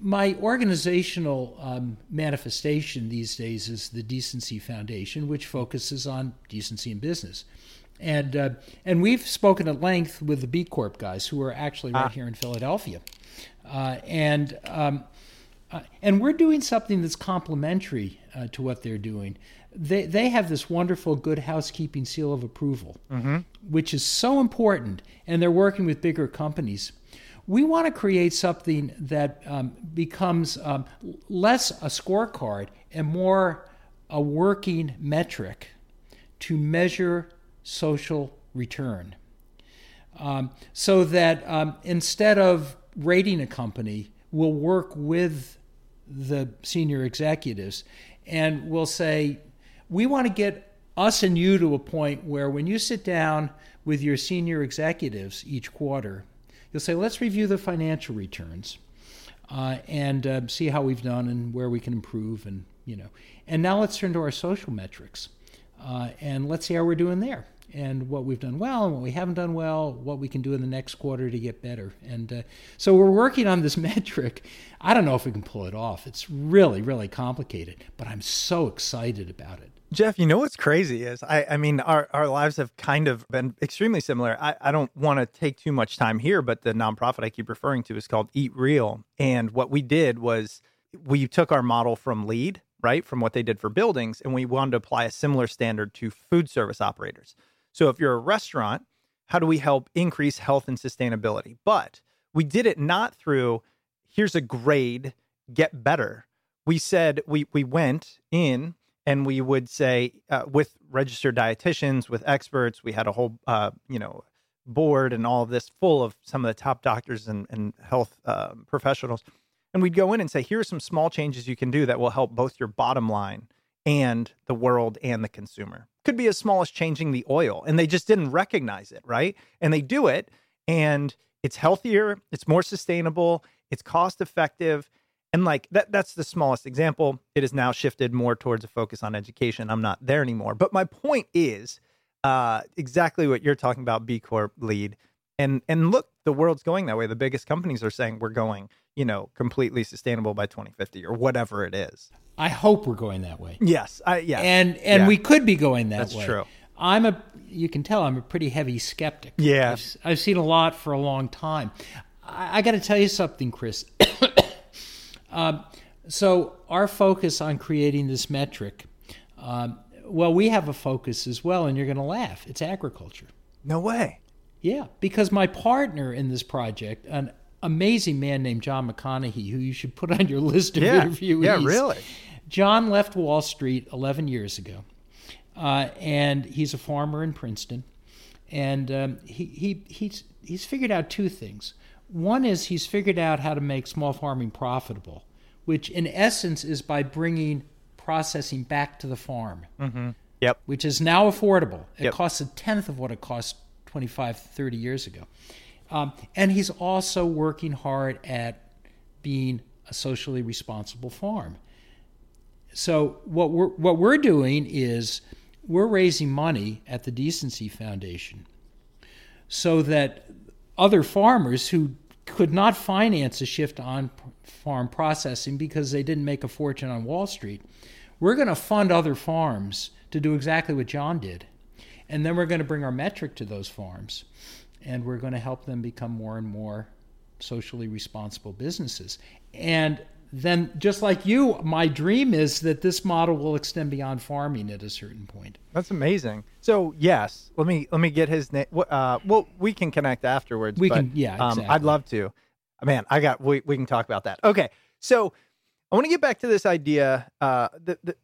my organizational um, manifestation these days is the Decency Foundation, which focuses on decency in business. And uh, and we've spoken at length with the B Corp guys who are actually right here in Philadelphia, uh, and um, uh, and we're doing something that's complementary uh, to what they're doing. They they have this wonderful good housekeeping seal of approval, which is so important, and they're working with bigger companies. We want to create something that um, becomes um, less a scorecard and more a working metric to measure social return um, so that um, instead of rating a company, we'll work with the senior executives and we'll say, we want to get us and you to a point where when you sit down with your senior executives each quarter, you'll say, let's review the financial returns uh, and uh, see how we've done and where we can improve and you know and now let's turn to our social metrics uh, and let's see how we're doing there and what we've done well and what we haven't done well what we can do in the next quarter to get better. And uh, so we're working on this metric. I don't know if we can pull it off. It's really really complicated but i'm so excited about it Jeff, you know what's crazy is I, I mean, our, our lives have kind of been extremely similar. I, I don't want to take too much time here, but the nonprofit I keep referring to is called Eat Real. And what we did was we took our model from LEED, right, from what they did for buildings, and we wanted to apply a similar standard to food service operators. So if you're a restaurant, how do we help increase health and sustainability? But we did it not through here's a grade, get better. We said we we went in and we would say uh, with registered dietitians, with experts, we had a whole uh, you know board and all of this full of some of the top doctors and, and health uh, professionals. And we'd go in and say, here are some small changes you can do that will help both your bottom line and the world and the consumer. Could be as small as changing the oil. And they just didn't recognize it, right? And they do it, and it's healthier, it's more sustainable, it's cost effective. And like that that's the smallest example. It has now shifted more towards a focus on education. I'm not there anymore. But my point is uh, exactly what you're talking about, B Corp LEED. And and look, the world's going that way. The biggest companies are saying we're going, you know, completely sustainable by 2050 or whatever it is. i hope we're going that way Yes, I yeah. and and Yeah. we could be going that That's way. That's true. I'm a you can tell I'm a pretty heavy skeptic. Yeah. I've, I've seen a lot for a long time. I, I got to tell you something, Chris. Um, so our focus on creating this metric, um, well, we have a focus as well, and you're going to laugh. It's agriculture. no way. Yeah, because my partner in this project, an amazing man named John McConaughey, who you should put on your list of Yeah. interviewees. Yeah, really. John left Wall Street 11 years ago, uh, and he's a farmer in Princeton. And um, he, he, he's, he's figured out two things. One is he's figured out how to make small farming profitable, which in essence is by bringing processing back to the farm Yep. which is now affordable. It Yep. costs a tenth of what it cost 25, 30 years ago. Um, and he's also working hard at being a socially responsible farm. So what we're what we're doing is we're raising money at the Decency Foundation so that other farmers who could not finance a shift on farm processing because they didn't make a fortune on Wall Street. We're going to fund other farms to do exactly what John did. And then we're going to bring our metric to those farms and we're going to help them become more and more socially responsible businesses. And then just like you, my dream is that this model will extend beyond farming at a certain point. That's amazing. So yes, let me let me get his name. Uh, well, we can connect afterwards. We but, can, yeah, um, exactly. I'd love to. Man, I got. We we can talk about that. Okay, so I want to get back to this idea. Uh, the, the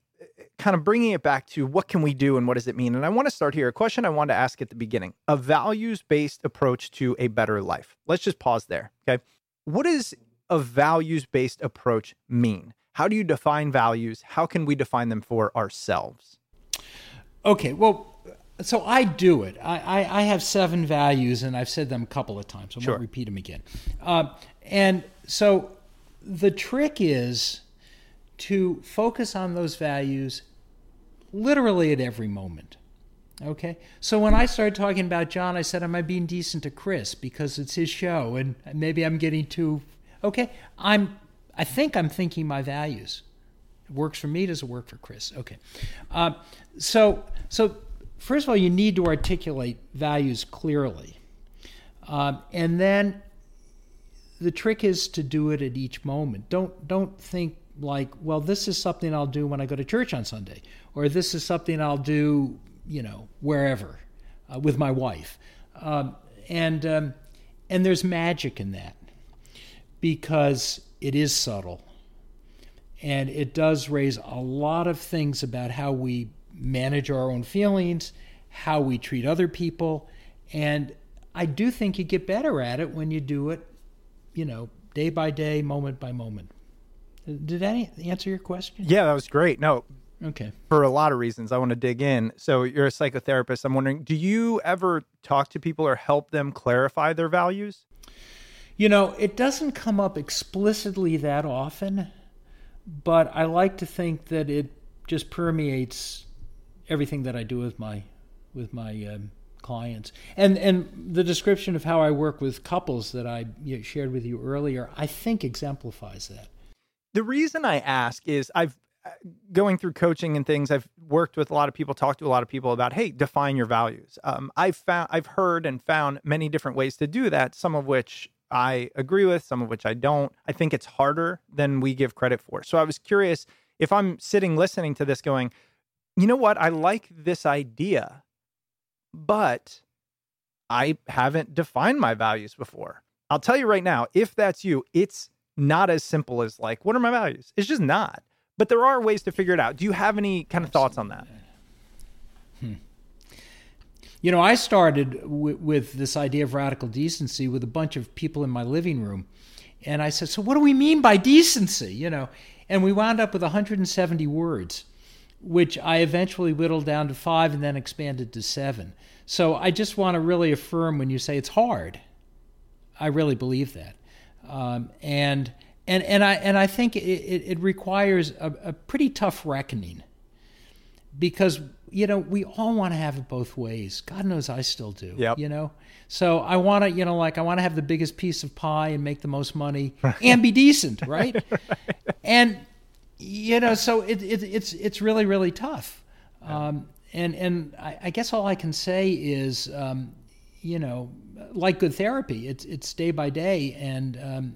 kind of bringing it back to what can we do and what does it mean? And I want to start here. A question I want to ask at the beginning: a values based approach to a better life. Let's just pause there. Okay, what is a values based approach mean? How do you define values? How can we define them for ourselves? Okay, well, so I do it. I, I, I have seven values, and I've said them a couple of times. I Sure. won't repeat them again. Uh, and so the trick is to focus on those values literally at every moment. Okay? So when I started talking about John, I said, Am I being decent to Chris because it's his show and maybe I'm getting too. Okay? I'm. I think I'm thinking my values. It works for me. Does it work for Chris? Okay. Uh, so, so first of all, you need to articulate values clearly, um, and then the trick is to do it at each moment. Don't don't think like, well, this is something I'll do when I go to church on Sunday, or this is something I'll do, you know, wherever uh, with my wife, um, and um, and there's magic in that because it is subtle and it does raise a lot of things about how we manage our own feelings, how we treat other people, and I do think you get better at it when you do it, you know, day by day, moment by moment. Did that answer your question? Yeah, that was great. No, Okay. for a lot of reasons, I want to dig in. So you're a psychotherapist. I'm wondering, do you ever talk to people or help them clarify their values? You know, it doesn't come up explicitly that often, but I like to think that it just permeates everything that I do with my with my um, clients. And and the description of how I work with couples that I shared with you earlier, I think exemplifies that. The reason I ask is I've uh, going through coaching and things. I've worked with a lot of people, talked to a lot of people about, hey, define your values. Um, I've found, I've heard and found many different ways to do that. Some of which I agree with, some of which I don't. I think it's harder than we give credit for. So I was curious if I'm sitting listening to this, going, you know what, I like this idea, but I haven't defined my values before. I'll tell you right now, if that's you, it's not as simple as like, what are my values? It's just not. But there are ways to figure it out. Do you have any kind of thoughts on that? Hmm. You know, I started w- with this idea of radical decency with a bunch of people in my living room. And I said, So, what do we mean by decency? You know, and we wound up with 170 words, which I eventually whittled down to five and then expanded to seven. So, I just want to really affirm when you say it's hard. I really believe that. Um, and, and, and, I, and I think it, it, it requires a, a pretty tough reckoning because you know we all want to have it both ways god knows i still do Yep. you know so i want to you know like i want to have the biggest piece of pie and make the most money and be decent right and you know so it, it, it's it's really really tough um, and and I, I guess all i can say is um, you know like good therapy it's it's day by day and um,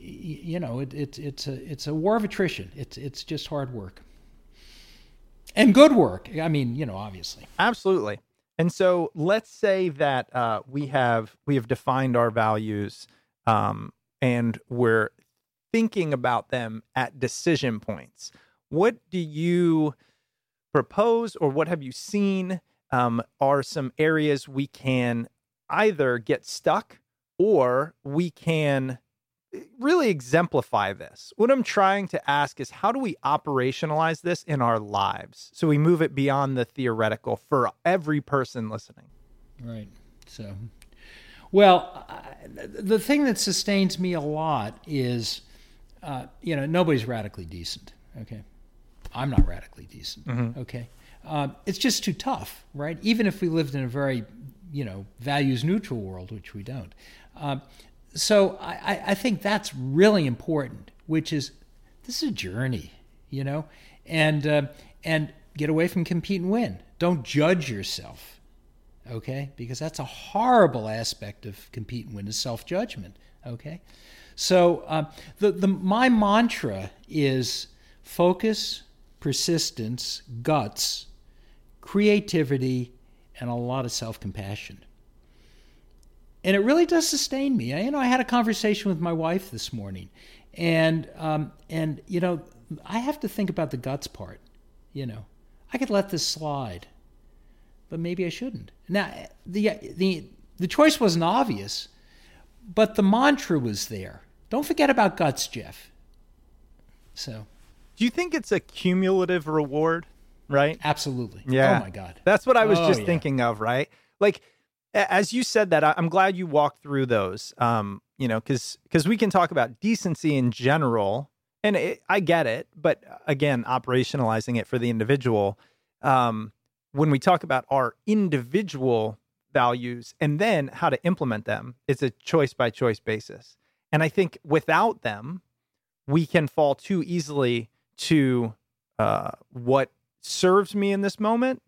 y- you know it, it, it's a it's a war of attrition it's it's just hard work and good work. I mean, you know, obviously. Absolutely. And so let's say that uh, we have we have defined our values um, and we're thinking about them at decision points. What do you propose, or what have you seen um, are some areas we can either get stuck or we can eh, really exemplify this. What I'm trying to ask is how do we operationalize this in our lives so we move it beyond the theoretical for every person listening? Right. So, well, I, the thing that sustains me a lot is, uh, you know, nobody's radically decent. Okay. I'm not radically decent. Okay, um, it's just too tough, right? Even if we lived in a very, you know, values neutral world, which we don't. Um, so I, I think that's really important, which is this is a journey, you know, and uh, and get away from compete and win. Don't judge yourself, okay? Because that's a horrible aspect of compete and win is self judgment, okay? So um, the the my mantra is focus, persistence, guts, creativity, and a lot of self compassion and it really does sustain me. I, you know, I had a conversation with my wife this morning, and um, and you know, I have to think about the guts part. You know, I could let this slide, but maybe I shouldn't. Now, the the the choice wasn't obvious, but the mantra was there. Don't forget about guts, Jeff. So, Do you think it's a cumulative reward? Right? absolutely. Yeah. Oh my God. That's what I was Oh, just yeah. thinking of, right? Like as you said that, I'm glad you walked through those. Um, you know, because because we can talk about decency in general, and it, I get it, but uh, again, operationalizing it for the individual. Um, when we talk about our individual values and then how to implement them, it's a choice by choice basis. And I think without them, we can fall too easily to uh, what serves me in this moment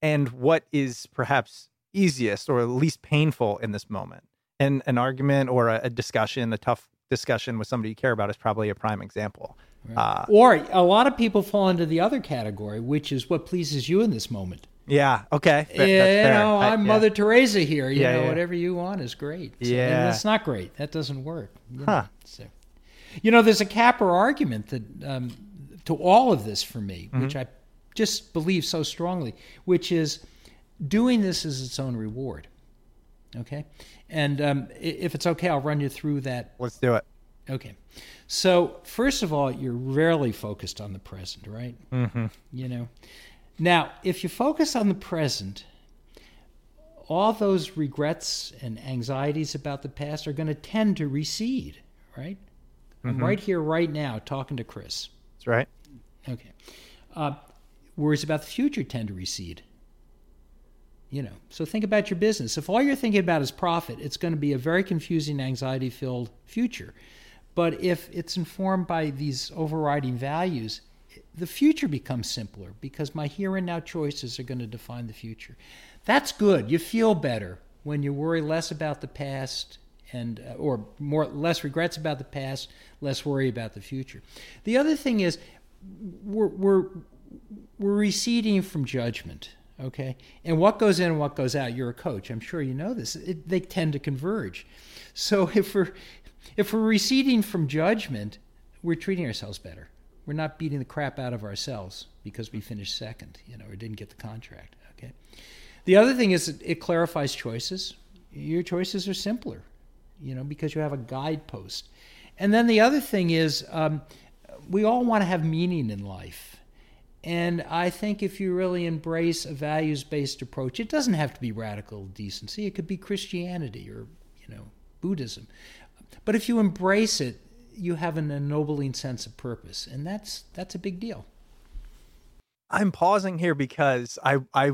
and what is perhaps easiest or least painful in this moment. And an argument or a, a discussion, a tough discussion with somebody you care about is probably a prime example. Uh, Or a lot of people fall into the other category, which is what pleases you in this moment. Yeah. Okay. Fa- Yeah, that's you fair. know, I- I'm yeah. Mother Teresa here. You Yeah, know, yeah. whatever you want is great. So, Yeah. and it's not great. That doesn't work. you Huh. know, so. You know, there's a Capper argument that um, to all of this for me, Mm-hmm. which I just believe so strongly, which is doing this is its own reward. Okay, and um, if it's okay, I'll run you through that Let's do it. Okay. So, first of all, you're rarely focused on the present, right? Mm-hmm. You know. Now, if you focus on the present, all those regrets and anxieties about the past are going to tend to recede, right? I'm right here, right now, talking to Chris. That's right. Okay. Uh, worries about the future tend to recede. You know, so think about your business. If all you're thinking about is profit, it's going to be a very confusing, anxiety filled future. But if it's informed by these overriding values, the future becomes simpler because my here and now choices are going to define the future. That's good. You feel better when you worry less about the past and uh, or more less regrets about the past, less worry about the future. The other thing is we're we're we're receding from judgment. Okay, and what goes in and what goes out. You're a coach. I'm sure you know this. It, they tend to converge. So if we're if we're receding from judgment, we're treating ourselves better. We're not beating the crap out of ourselves because we finished second, you know, or didn't get the contract. Okay. The other thing is it, clarifies choices. Your choices are simpler, you know, because you have a guidepost. And then the other thing is um, we all want to have meaning in life. And I think if you really embrace a values based approach, it doesn't have to be radical decency. It could be Christianity or, you know, Buddhism. But if you embrace it, you have an ennobling sense of purpose. And that's that's a big deal. I'm pausing here because I I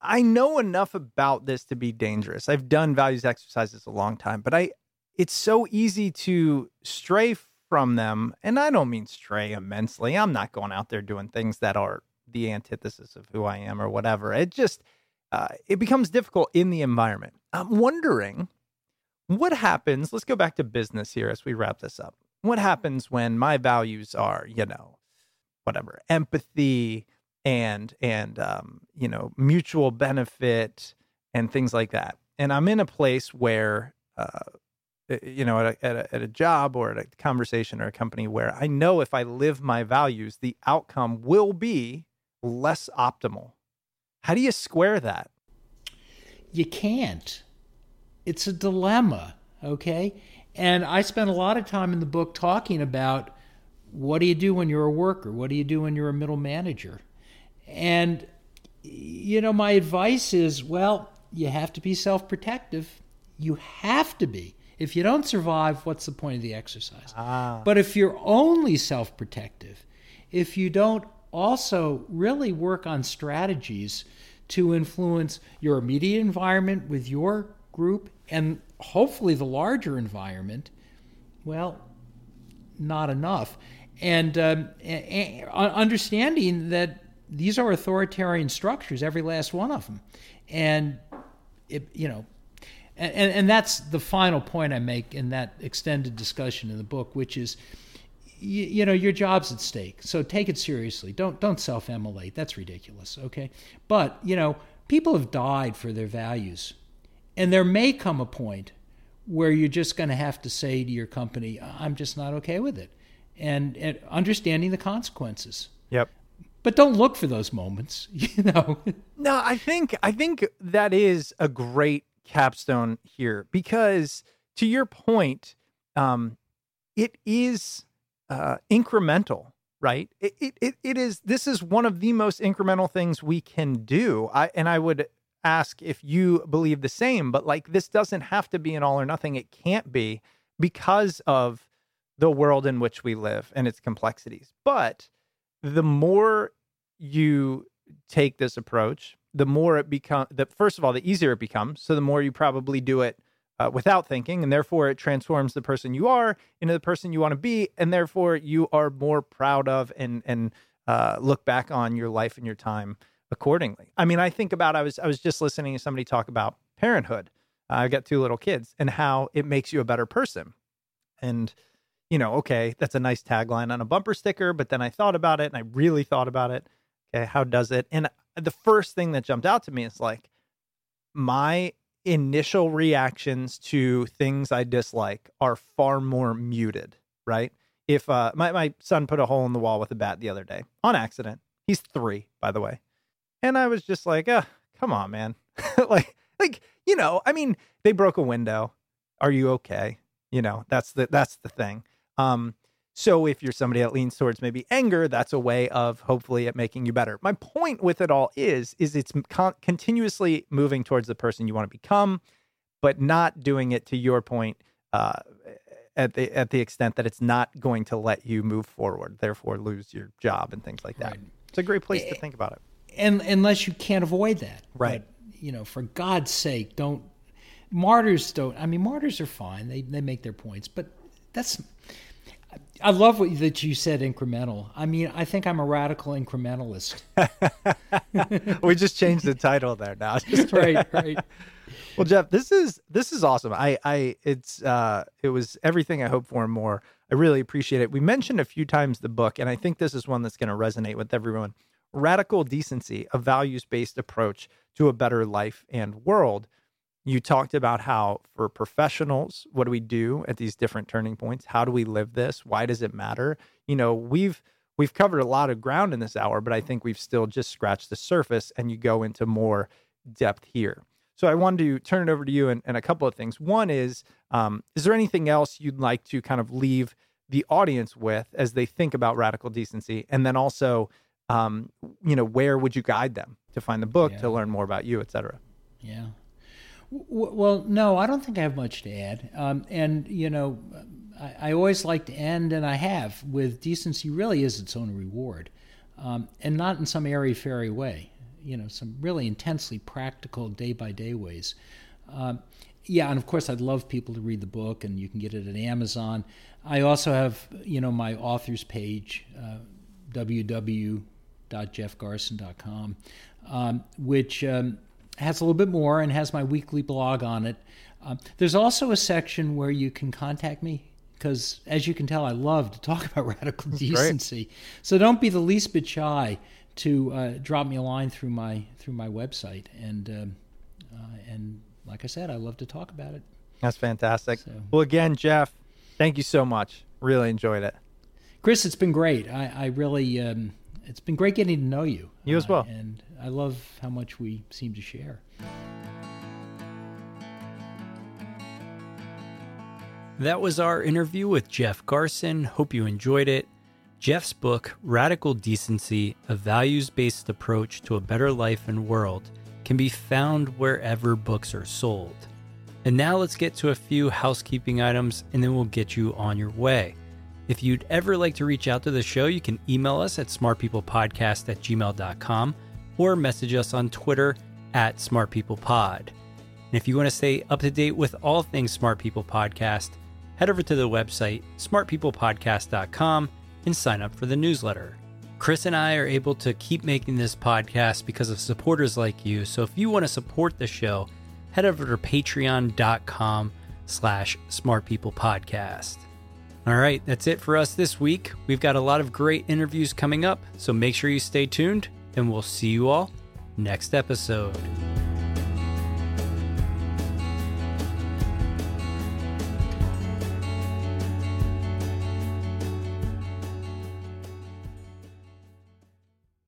I know enough about this to be dangerous. I've done values exercises a long time, but I it's so easy to stray from them, and I don't mean stray immensely. I'm not going out there doing things that are the antithesis of who I am or whatever. It just uh, it becomes difficult in the environment. I'm wondering what happens. Let's go back to business here as we wrap this up. What happens when my values are, you know, whatever empathy and and um, you know mutual benefit and things like that and i'm in a place where uh, you know at a, at, a, at a job or at a conversation or a company where i know if i live my values the outcome will be less optimal how do you square that You can't. It's a dilemma, okay? And I spent a lot of time in the book talking about what do you do when you're a worker? What do you do when you're a middle manager? And, you know, my advice is well, you have to be self protective. You have to be. If you don't survive, what's the point of the exercise? ah But if you're only self protective, if you don't also really work on strategies to influence your immediate environment with your group and hopefully the larger environment. Well, not enough. And, um, and understanding that these are authoritarian structures, every last one of them. And, it, you know, and, and that's the final point I make in that extended discussion in the book, which is, you, you know, your job's at stake. So take it seriously. Don't don't self-immolate. That's ridiculous. Okay, but you know, people have died for their values, and there may come a point where you're just going to have to say to your company, "I'm just not okay with it," and, and understanding the consequences. Yep. But don't look for those moments you know? No i think i think that is a great capstone here because to your point um it is uh incremental right? It, it, it, it is this is one of the most incremental things we can do. I and i would ask if you believe the same but like this doesn't have to be an all or nothing it can't be because of the world in which we live and its complexities but the more you take this approach, the more it becomes, the first of all, the easier it becomes. So the more you probably do it uh, without thinking, and therefore it transforms the person you are into the person you want to be, and therefore you are more proud of and and uh, look back on your life and your time accordingly. I mean, I think about I was I was just listening to somebody talk about parenthood. Uh, I've got two little kids and how it makes you a better person, and you know, okay, that's a nice tagline on a bumper sticker, but then I thought about it and I really thought about it. Okay, how does it? And the first thing that jumped out to me is like my initial reactions to things I dislike are far more muted, right? If uh my, my son put a hole in the wall with a bat the other day on accident. He's three, by the way. And I was just like, uh, come on, man. like like, you know, I mean, they broke a window. Are you okay? You know, that's the that's the thing. Um, so if you're somebody that leans towards maybe anger, that's a way of hopefully it making you better. My point with it all is is it's con- continuously moving towards the person you want to become, but not doing it to your point uh, at the at the extent that it's not going to let you move forward, therefore lose your job and things like that. Right. It's a great place to think about it. And unless you can't avoid that, right? But, you know, for God's sake, don't martyrs don't. I mean, martyrs are fine; they they make their points, but that's I love what that you said incremental. I mean, I think I'm a radical incrementalist. we just changed the title there now. right, right. Well, Jeff, this is this is awesome. I I it's uh it was everything I hoped for and more. I really appreciate it. We mentioned a few times the book, and I think this is one that's going to resonate with everyone. Radical Decency, a values-based approach to a better life and world. You talked about how for professionals what do we do at these different turning points? How do we live this? Why does it matter? You know we've we've covered a lot of ground in this hour but i think we've still just scratched the surface and you go into more depth here. So i wanted to turn it over to you and, and a couple of things. One is um, is there anything else you'd like to kind of leave the audience with as they think about radical decency? And then also um, you know where would you guide them to find the book yeah. to learn more about you et cetera yeah well, no, I don't think I have much to add. Um, and, you know, I, I, always like to end, and I have, with decency really is its own reward. Um, and not in some airy fairy way, you know, some really intensely practical day by day ways. Um, yeah, and of course, I'd love people to read the book, and you can get it at Amazon. I also have, you know, my author's page, uh, www.jeffgarson.com, um, which um, has a little bit more and has my weekly blog on it. Um, there's also a section where you can contact me because, as you can tell, I love to talk about radical That's decency. Great. So don't be the least bit shy to uh, drop me a line through my through my website, and um, uh, and like I said, I love to talk about it. That's fantastic. So, well, again, Jeff, thank you so much. Really enjoyed it. Chris, it's been great. I, I really, um, it's been great getting to know you. You as well. Uh, and I love how much we seem to share. That was our interview with Jeff Garson. Hope you enjoyed it. Jeff's book, Radical Decency A Values Based Approach to a Better Life and World, can be found wherever books are sold. And now let's get to a few housekeeping items and then we'll get you on your way. If you'd ever like to reach out to the show, you can email us at smartpeoplepodcast at gmail.com or message us on Twitter at smartpeoplepod. And if you want to stay up to date with all things Smart People Podcast, head over to the website smartpeoplepodcast.com and sign up for the newsletter. Chris and I are able to keep making this podcast because of supporters like you. So if you want to support the show, head over to patreon.com slash smartpeoplepodcast. All right, that's it for us this week. We've got a lot of great interviews coming up, so make sure you stay tuned, and we'll see you all next episode.